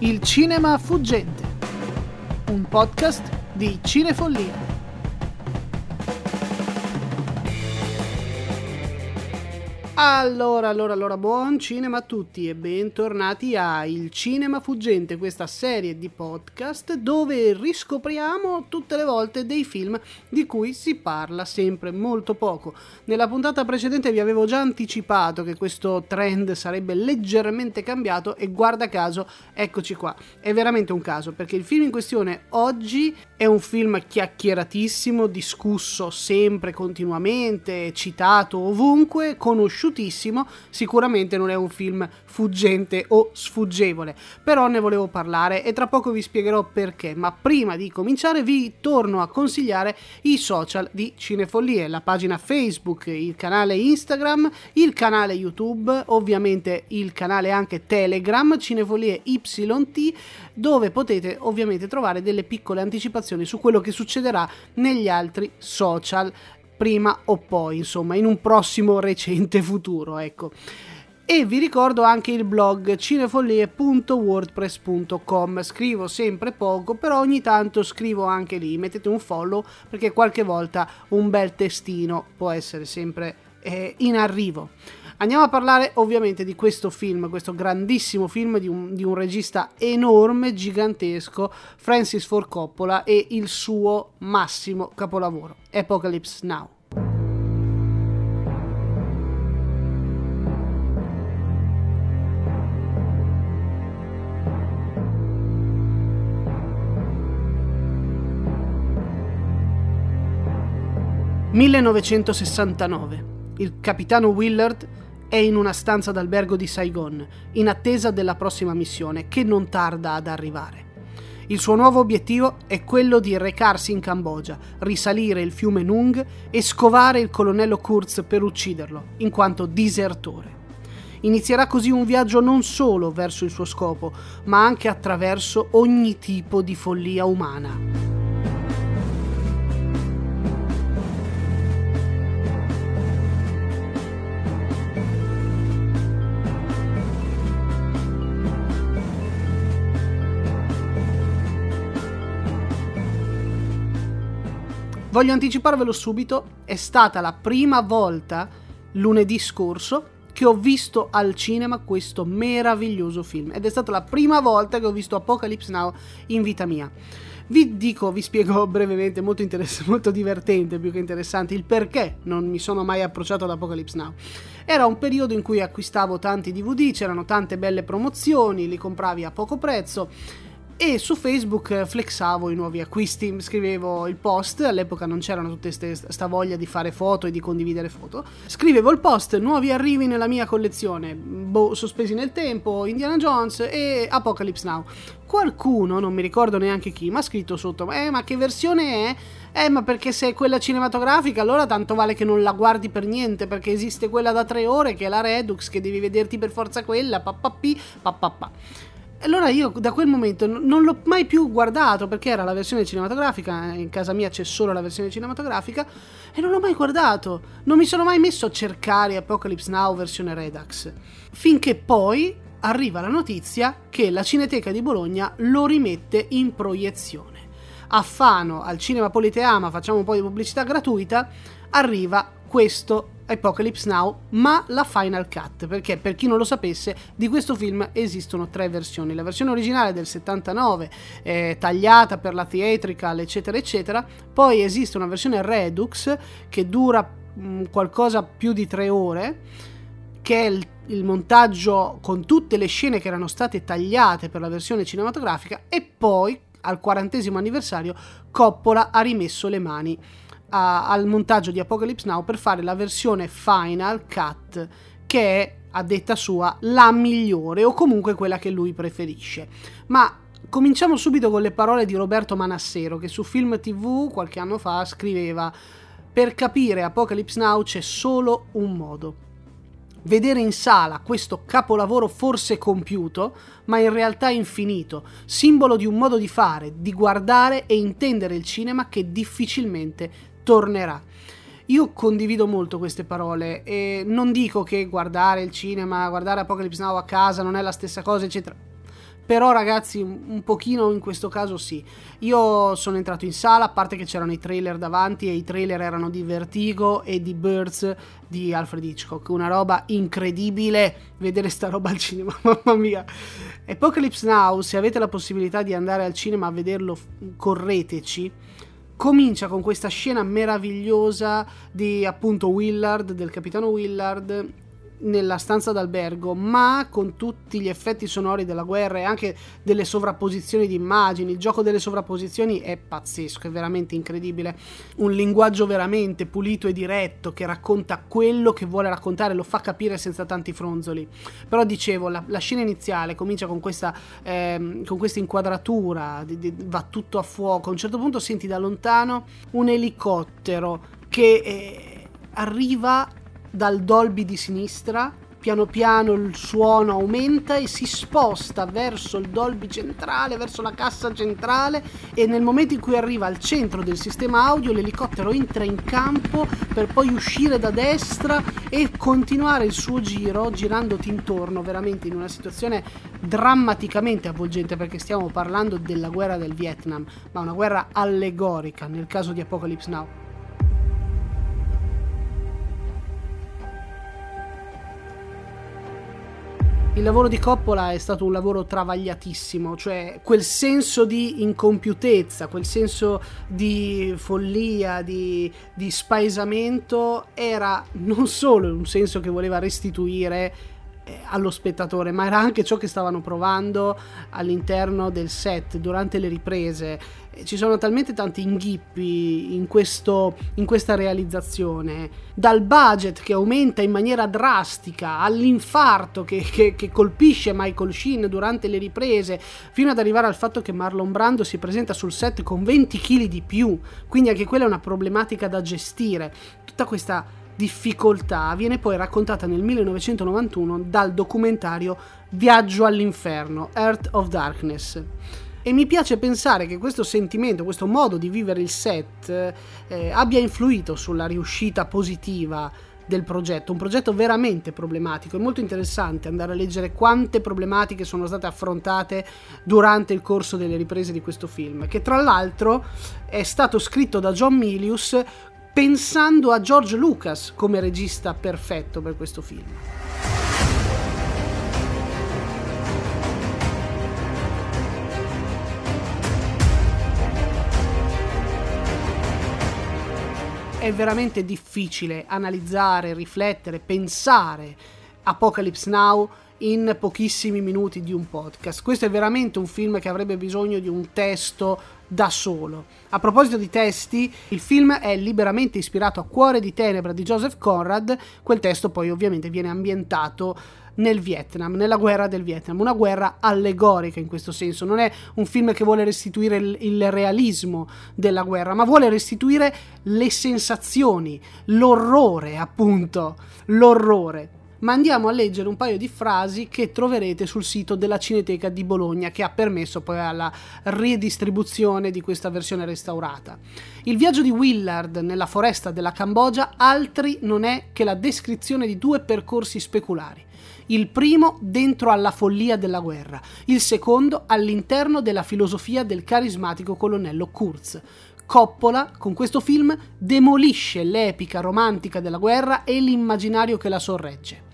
Il cinema fuggente, un podcast di Cinefollia. Allora, allora, allora, buon cinema a tutti e bentornati a Il Cinema Fuggente, questa serie di podcast dove riscopriamo tutte le volte dei film di cui si parla sempre molto poco. Nella puntata precedente vi avevo già anticipato che questo trend sarebbe leggermente cambiato e guarda caso, eccoci qua. È veramente un caso perché il film in questione oggi è un film chiacchieratissimo, discusso sempre, continuamente, citato ovunque, conosciuto conosciutissimo, sicuramente non è un film fuggente o sfuggevole, però ne volevo parlare e tra poco vi spiegherò perché, ma prima di cominciare vi torno a consigliare i social di Cinefollie, la pagina Facebook, il canale Instagram, il canale YouTube, ovviamente il canale anche Telegram, Cinefollie YT, dove potete ovviamente trovare delle piccole anticipazioni su quello che succederà negli altri social prima o poi, insomma, in un prossimo recente futuro, ecco. E vi ricordo anche il blog cinefollie.wordpress.com. Scrivo sempre poco, però ogni tanto scrivo anche lì. Mettete un follow perché qualche volta un bel testino può essere sempre eh, in arrivo. Andiamo a parlare ovviamente di questo film, questo grandissimo film di un, di un, regista enorme, gigantesco, Francis Ford Coppola e il suo massimo capolavoro, Apocalypse Now. 1969. Il capitano Willard è in una stanza d'albergo di Saigon, in attesa della prossima missione, che non tarda ad arrivare. Il suo nuovo obiettivo è quello di recarsi in Cambogia, risalire il fiume Nung e scovare il colonnello Kurz per ucciderlo, in quanto disertore. Inizierà così un viaggio non solo verso il suo scopo, ma anche attraverso ogni tipo di follia umana. Voglio anticiparvelo subito, è stata la prima volta lunedì scorso che ho visto al cinema questo meraviglioso film ed è stata la prima volta che ho visto Apocalypse Now in vita mia. Vi dico, vi spiego brevemente, molto, interess- molto divertente più che interessante, il perché non mi sono mai approcciato ad Apocalypse Now. Era un periodo in cui acquistavo tanti DVD, c'erano tante belle promozioni, li compravi a poco prezzo e su Facebook flexavo i nuovi acquisti, scrivevo il post, all'epoca non c'erano tutte questa voglia di fare foto e di condividere foto, scrivevo il post, nuovi arrivi nella mia collezione, boh, sospesi nel tempo, Indiana Jones e Apocalypse Now. Qualcuno, non mi ricordo neanche chi, mi ha scritto sotto, eh ma che versione è? Eh, ma perché se è quella cinematografica, allora tanto vale che non la guardi per niente, perché esiste quella da tre ore che è la Redux, che devi vederti per forza quella, papapì, papapà. Allora io da quel momento non l'ho mai più guardato perché era la versione cinematografica, in casa mia c'è solo la versione cinematografica e non l'ho mai guardato. Non mi sono mai messo a cercare Apocalypse Now versione Redux. Finché poi arriva la notizia che la Cineteca di Bologna lo rimette in proiezione. A Fano, al Cinema Politeama, facciamo un po' di pubblicità gratuita, arriva questo Apocalypse Now, ma la Final Cut, perché per chi non lo sapesse, di questo film esistono tre versioni. La versione originale del 79, eh, tagliata per la theatrical, eccetera, eccetera. Poi esiste una versione Redux che dura mh, mm, qualcosa più di tre ore, che è il, il montaggio con tutte le scene che erano state tagliate per la versione cinematografica e poi al quarantesimo anniversario Coppola ha rimesso le mani a, al montaggio di Apocalypse Now per fare la versione Final Cut che è a detta sua la migliore o comunque quella che lui preferisce. Ma cominciamo subito con le parole di Roberto Manassero che su Film TV qualche anno fa scriveva per capire Apocalypse Now c'è solo un modo. Vedere in sala questo capolavoro forse compiuto, ma in realtà infinito, simbolo di un modo di fare, di guardare e intendere il cinema che difficilmente tornerà. Io condivido molto queste parole e non dico che guardare il cinema, guardare Apocalypse Now a casa non è la stessa cosa, eccetera. però ragazzi un pochino in questo caso sì. Io sono entrato in sala, a parte che c'erano i trailer davanti e i trailer erano di Vertigo e di Birds di Alfred Hitchcock, una roba incredibile vedere sta roba al cinema, mamma mia. Apocalypse Now, se avete la possibilità di andare al cinema a vederlo, correteci comincia con questa scena meravigliosa di appunto Willard, del capitano Willard nella stanza d'albergo, ma con tutti gli effetti sonori della guerra e anche delle sovrapposizioni di immagini. Il gioco delle sovrapposizioni è pazzesco, è veramente incredibile. Un linguaggio veramente pulito e diretto che racconta quello che vuole raccontare, lo fa capire senza tanti fronzoli. Però dicevo, la, la scena iniziale comincia con questa, eh, con questa inquadratura, di, di, va tutto a fuoco. A un certo punto senti da lontano un elicottero che eh, arriva dal Dolby di sinistra, piano piano il suono aumenta e si sposta verso il Dolby centrale, verso la cassa centrale e nel momento in cui arriva al centro del sistema audio l'elicottero entra in campo per poi uscire da destra e continuare il suo giro girandoti intorno veramente in una situazione drammaticamente avvolgente perché stiamo parlando della guerra del Vietnam, ma una guerra allegorica nel caso di Apocalypse Now. Il lavoro di Coppola è stato un lavoro travagliatissimo, cioè quel senso di incompiutezza, quel senso di follia, di, di spaesamento era non solo un senso che voleva restituire allo spettatore, ma era anche ciò che stavano provando all'interno del set durante le riprese ci sono talmente tanti inghippi in, questo, in questa realizzazione, dal budget che aumenta in maniera drastica all'infarto che, che, che, colpisce Michael Sheen durante le riprese, fino ad arrivare al fatto che Marlon Brando si presenta sul set con 20 kg di più, quindi anche quella è una problematica da gestire. Tutta questa difficoltà viene poi raccontata nel 1991 dal documentario Viaggio all'inferno, Earth of Darkness. E mi piace pensare che questo sentimento, questo modo di vivere il set eh, abbia influito sulla riuscita positiva del progetto, un progetto veramente problematico. È molto interessante andare a leggere quante problematiche sono state affrontate durante il corso delle riprese di questo film, che tra l'altro è stato scritto da John Milius pensando a George Lucas come regista perfetto per questo film. è veramente difficile analizzare, riflettere, pensare Apocalypse Now in pochissimi minuti di un podcast. Questo è veramente un film che avrebbe bisogno di un testo da solo. A proposito di testi, il film è liberamente ispirato a Cuore di Tenebra di Joseph Conrad, quel testo poi ovviamente viene ambientato nel Vietnam, nella guerra del Vietnam, una guerra allegorica in questo senso, non è un film che vuole restituire il, il realismo della guerra, ma vuole restituire le sensazioni, l'orrore appunto, l'orrore ma andiamo a leggere un paio di frasi che troverete sul sito della Cineteca di Bologna che ha permesso poi alla ridistribuzione di questa versione restaurata. Il viaggio di Willard nella foresta della Cambogia altri non è che la descrizione di due percorsi speculari il primo dentro alla follia della guerra, il secondo all'interno della filosofia del carismatico colonnello Kurz. Coppola, con questo film, demolisce l'epica romantica della guerra e l'immaginario che la sorregge.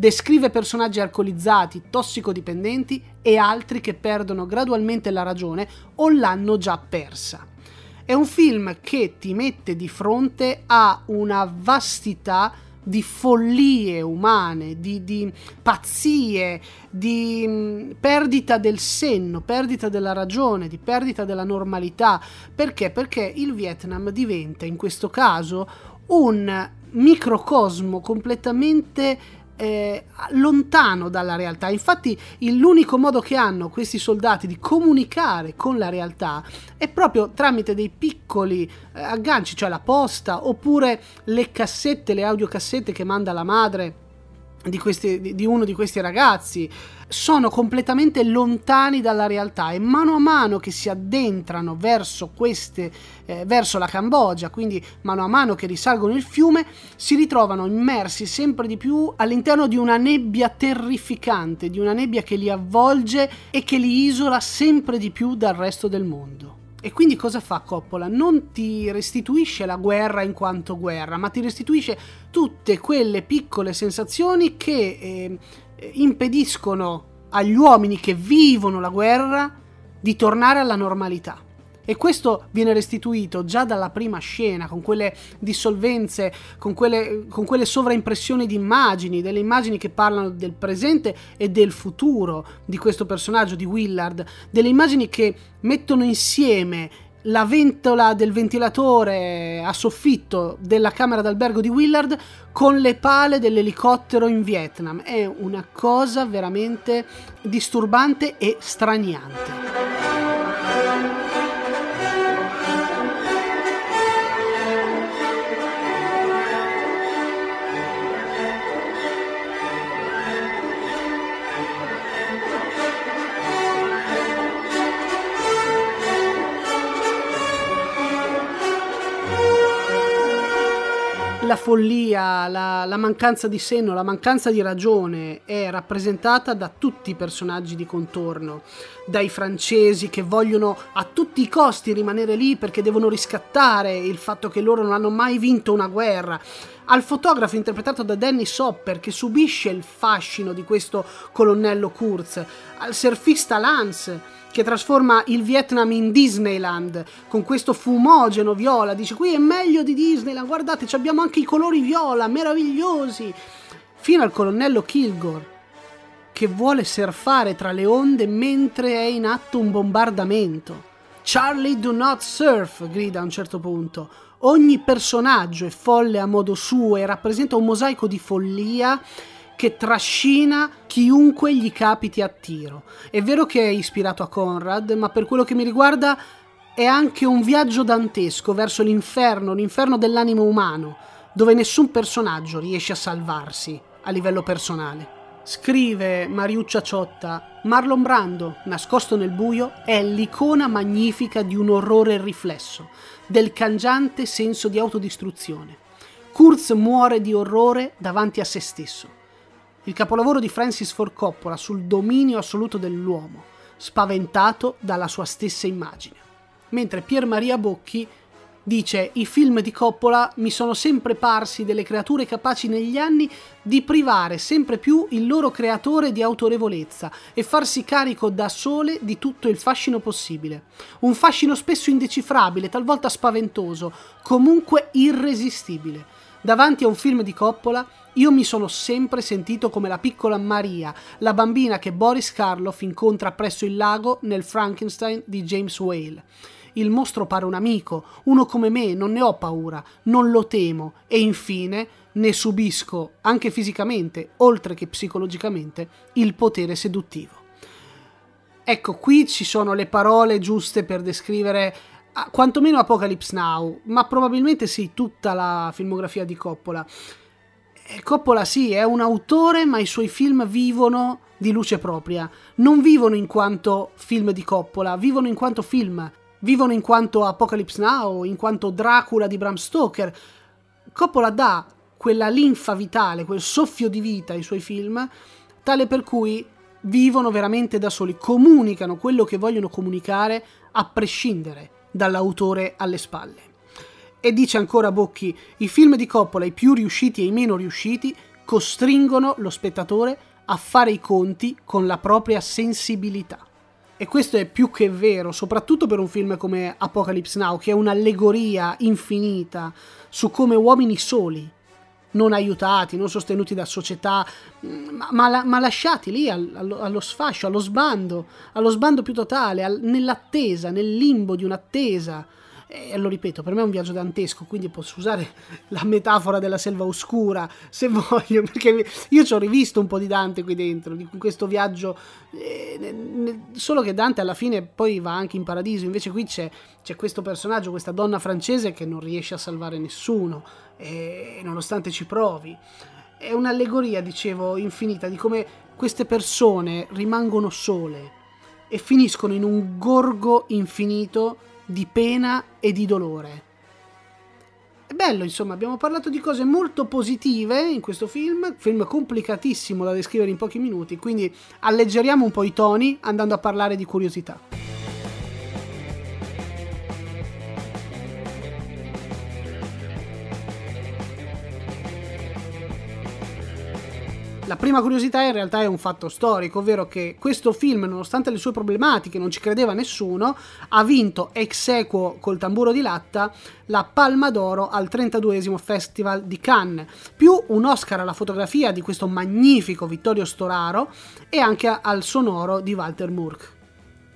Descrive personaggi alcolizzati, tossicodipendenti e altri che perdono gradualmente la ragione o l'hanno già persa. È un film che ti mette di fronte a una vastità di follie umane, di, di pazzie, di mm, perdita del senno, perdita della ragione, di perdita della normalità. Perché? Perché il Vietnam diventa in questo caso un microcosmo completamente eh, lontano dalla realtà. Infatti, l'unico modo che hanno questi soldati di comunicare con la realtà è proprio tramite dei piccoli eh, agganci, cioè la posta oppure le cassette, le audiocassette che manda la madre di, questi, di, uno di questi ragazzi sono completamente lontani dalla realtà e mano a mano che si addentrano verso, queste, eh, verso la Cambogia, quindi mano a mano che risalgono il fiume, si ritrovano immersi sempre di più all'interno di una nebbia terrificante, di una nebbia che li avvolge e che li isola sempre di più dal resto del mondo. E quindi cosa fa Coppola? Non ti restituisce la guerra in quanto guerra, ma ti restituisce tutte quelle piccole sensazioni che eh, impediscono agli uomini che vivono la guerra di tornare alla normalità. E questo viene restituito già dalla prima scena, con quelle dissolvenze, con quelle, con quelle sovraimpressioni di immagini, delle immagini che parlano del presente e del futuro di questo personaggio, di Willard, delle immagini che mettono insieme la ventola del ventilatore a soffitto della camera d'albergo di Willard con le pale dell'elicottero in Vietnam. È una cosa veramente disturbante e straniante. Follia, la, la, mancanza di senno, la mancanza di ragione è rappresentata da tutti i personaggi di contorno, dai francesi che vogliono a tutti i costi rimanere lì perché devono riscattare il fatto che loro non hanno mai vinto una guerra, al fotografo interpretato da Danny Sopper che subisce il fascino di questo colonnello Kurz, al surfista Lance che trasforma il Vietnam in Disneyland con questo fumogeno viola. Dice: Qui è meglio di Disneyland. Guardate, abbiamo anche i colori viola, meravigliosi. Fino al colonnello Kilgore che vuole surfare tra le onde mentre è in atto un bombardamento. Charlie do not surf, grida a un certo punto. Ogni personaggio è folle a modo suo e rappresenta un mosaico di follia che trascina chiunque gli capiti a tiro. È vero che è ispirato a Conrad, ma per quello che mi riguarda è anche un viaggio dantesco verso l'inferno, l'inferno dell'animo umano, dove nessun personaggio riesce a salvarsi a livello personale. Scrive Mariuccia Ciotta, Marlon Brando, nascosto nel buio, è l'icona magnifica di un orrore riflesso, del cangiante senso di autodistruzione. Kurz muore di orrore davanti a se stesso il capolavoro di Francis Ford Coppola sul dominio assoluto dell'uomo, spaventato dalla sua stessa immagine. Mentre Pier Maria Bocchi dice i film di Coppola mi sono sempre parsi delle creature capaci negli anni di privare sempre più il loro creatore di autorevolezza e farsi carico da sole di tutto il fascino possibile. Un fascino spesso indecifrabile, talvolta spaventoso, comunque irresistibile. Davanti a un film di Coppola io mi sono sempre sentito come la piccola Maria, la bambina che Boris Karloff incontra presso il lago nel Frankenstein di James Whale. Il mostro pare un amico, uno come me, non ne ho paura, non lo temo e infine ne subisco, anche fisicamente, oltre che psicologicamente, il potere seduttivo. Ecco, qui ci sono le parole giuste per descrivere quantomeno Apocalypse Now, ma probabilmente sì, tutta la filmografia di Coppola. Coppola sì, è un autore, ma i suoi film vivono di luce propria. Non vivono in quanto film di Coppola, vivono in quanto film. Vivono in quanto Apocalypse Now, in quanto Dracula di Bram Stoker. Coppola dà quella linfa vitale, quel soffio di vita ai suoi film, tale per cui vivono veramente da soli, comunicano quello che vogliono comunicare a prescindere dall'autore alle spalle. E dice ancora Bocchi, i film di Coppola, i più riusciti e i meno riusciti, costringono lo spettatore a fare i conti con la propria sensibilità. E questo è più che vero, soprattutto per un film come Apocalypse Now, che è un'allegoria infinita su come uomini soli, non aiutati, non sostenuti da società, ma, ma, ma lasciati lì allo, allo, sfascio, allo sbando, allo sbando più totale, al, nell'attesa, nel limbo di un'attesa e lo ripeto, per me è un viaggio dantesco, quindi posso usare la metafora della selva oscura se voglio, perché io ci ho rivisto un po' di Dante qui dentro, di questo viaggio, eh, solo che Dante alla fine poi va anche in paradiso, invece qui c'è, c'è questo personaggio, questa donna francese che non riesce a salvare nessuno, eh, nonostante ci provi. è un'allegoria, dicevo, infinita di come queste persone rimangono sole e finiscono in un gorgo infinito di pena e di dolore. È bello, insomma, abbiamo parlato di cose molto positive in questo film, film complicatissimo da descrivere in pochi minuti, quindi alleggeriamo un po' i toni andando a parlare di curiosità. Prima curiosità in realtà è un fatto storico, ovvero che questo film, nonostante le sue problematiche, non ci credeva nessuno, ha vinto ex equo col tamburo di latta la Palma d'Oro al 32 Festival di Cannes, più un Oscar alla fotografia di questo magnifico Vittorio Storaro e anche al sonoro di Walter Murk.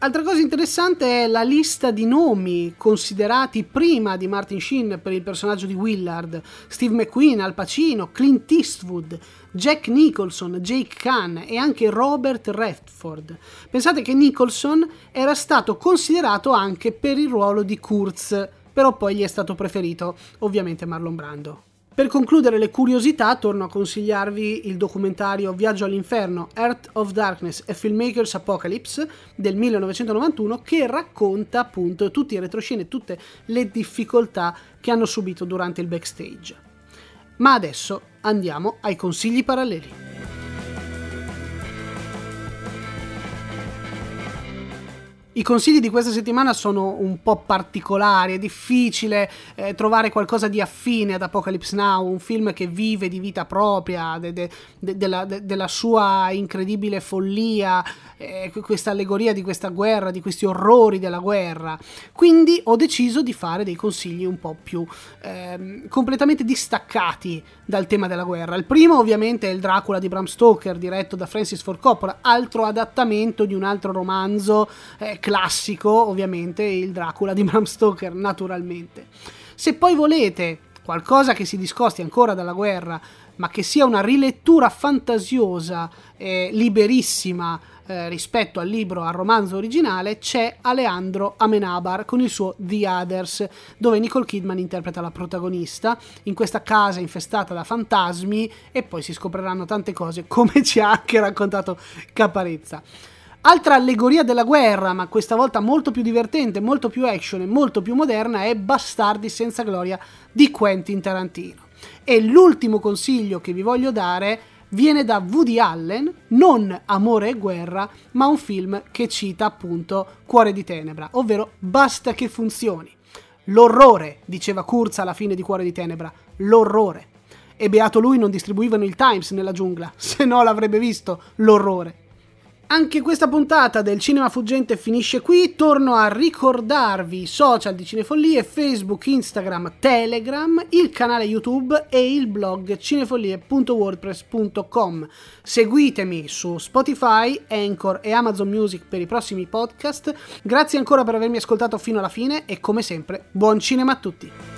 Altra cosa interessante è la lista di nomi considerati prima di Martin Sheen per il personaggio di Willard, Steve McQueen, Al Pacino, Clint Eastwood, Jack Nicholson, Jake Kahn e anche Robert Redford. Pensate che Nicholson era stato considerato anche per il ruolo di Kurtz, però poi gli è stato preferito ovviamente Marlon Brando. Per concludere le curiosità, torno a consigliarvi il documentario Viaggio all'inferno, Earth of Darkness e Filmmakers Apocalypse del 1991 che racconta appunto tutti i retroscene e tutte le difficoltà che hanno subito durante il backstage. Ma adesso andiamo ai consigli paralleli. I consigli di questa settimana sono un po' particolari, è difficile eh, trovare qualcosa di affine ad Apocalypse Now, un film che vive di vita propria, de, de, de, della, della, sua incredibile follia, eh, questa allegoria di questa guerra, di questi orrori della guerra. Quindi ho deciso di fare dei consigli un po' più eh, completamente distaccati dal tema della guerra. Il primo ovviamente è il Dracula di Bram Stoker, diretto da Francis Ford Coppola, altro adattamento di un altro romanzo eh, classico, ovviamente, il Dracula di Bram Stoker, naturalmente. Se poi volete qualcosa che si discosti ancora dalla guerra, ma che sia una rilettura fantasiosa, eh, liberissima eh, rispetto al libro, al romanzo originale, c'è Alejandro Amenabar con il suo The Others, dove Nicole Kidman interpreta la protagonista in questa casa infestata da fantasmi e poi si scopriranno tante cose, come ci ha anche raccontato Caparezza. Altra allegoria della guerra, ma questa volta molto più divertente, molto più action e molto più moderna, è Bastardi senza gloria di Quentin Tarantino. E l'ultimo consiglio che vi voglio dare viene da Woody Allen, non Amore e guerra, ma un film che cita appunto Cuore di tenebra, ovvero Basta che funzioni. L'orrore, diceva Kurz alla fine di Cuore di tenebra, l'orrore. E beato lui non distribuivano il Times nella giungla, se no l'avrebbe visto l'orrore. Anche questa puntata del Cinema Fuggente finisce qui. Torno a ricordarvi i social di Cinefollie, Facebook, Instagram, Telegram, il canale YouTube e il blog cinefollie.wordpress.com. Seguitemi su Spotify, Anchor e Amazon Music per i prossimi podcast. Grazie ancora per avermi ascoltato fino alla fine e come sempre, buon cinema a tutti!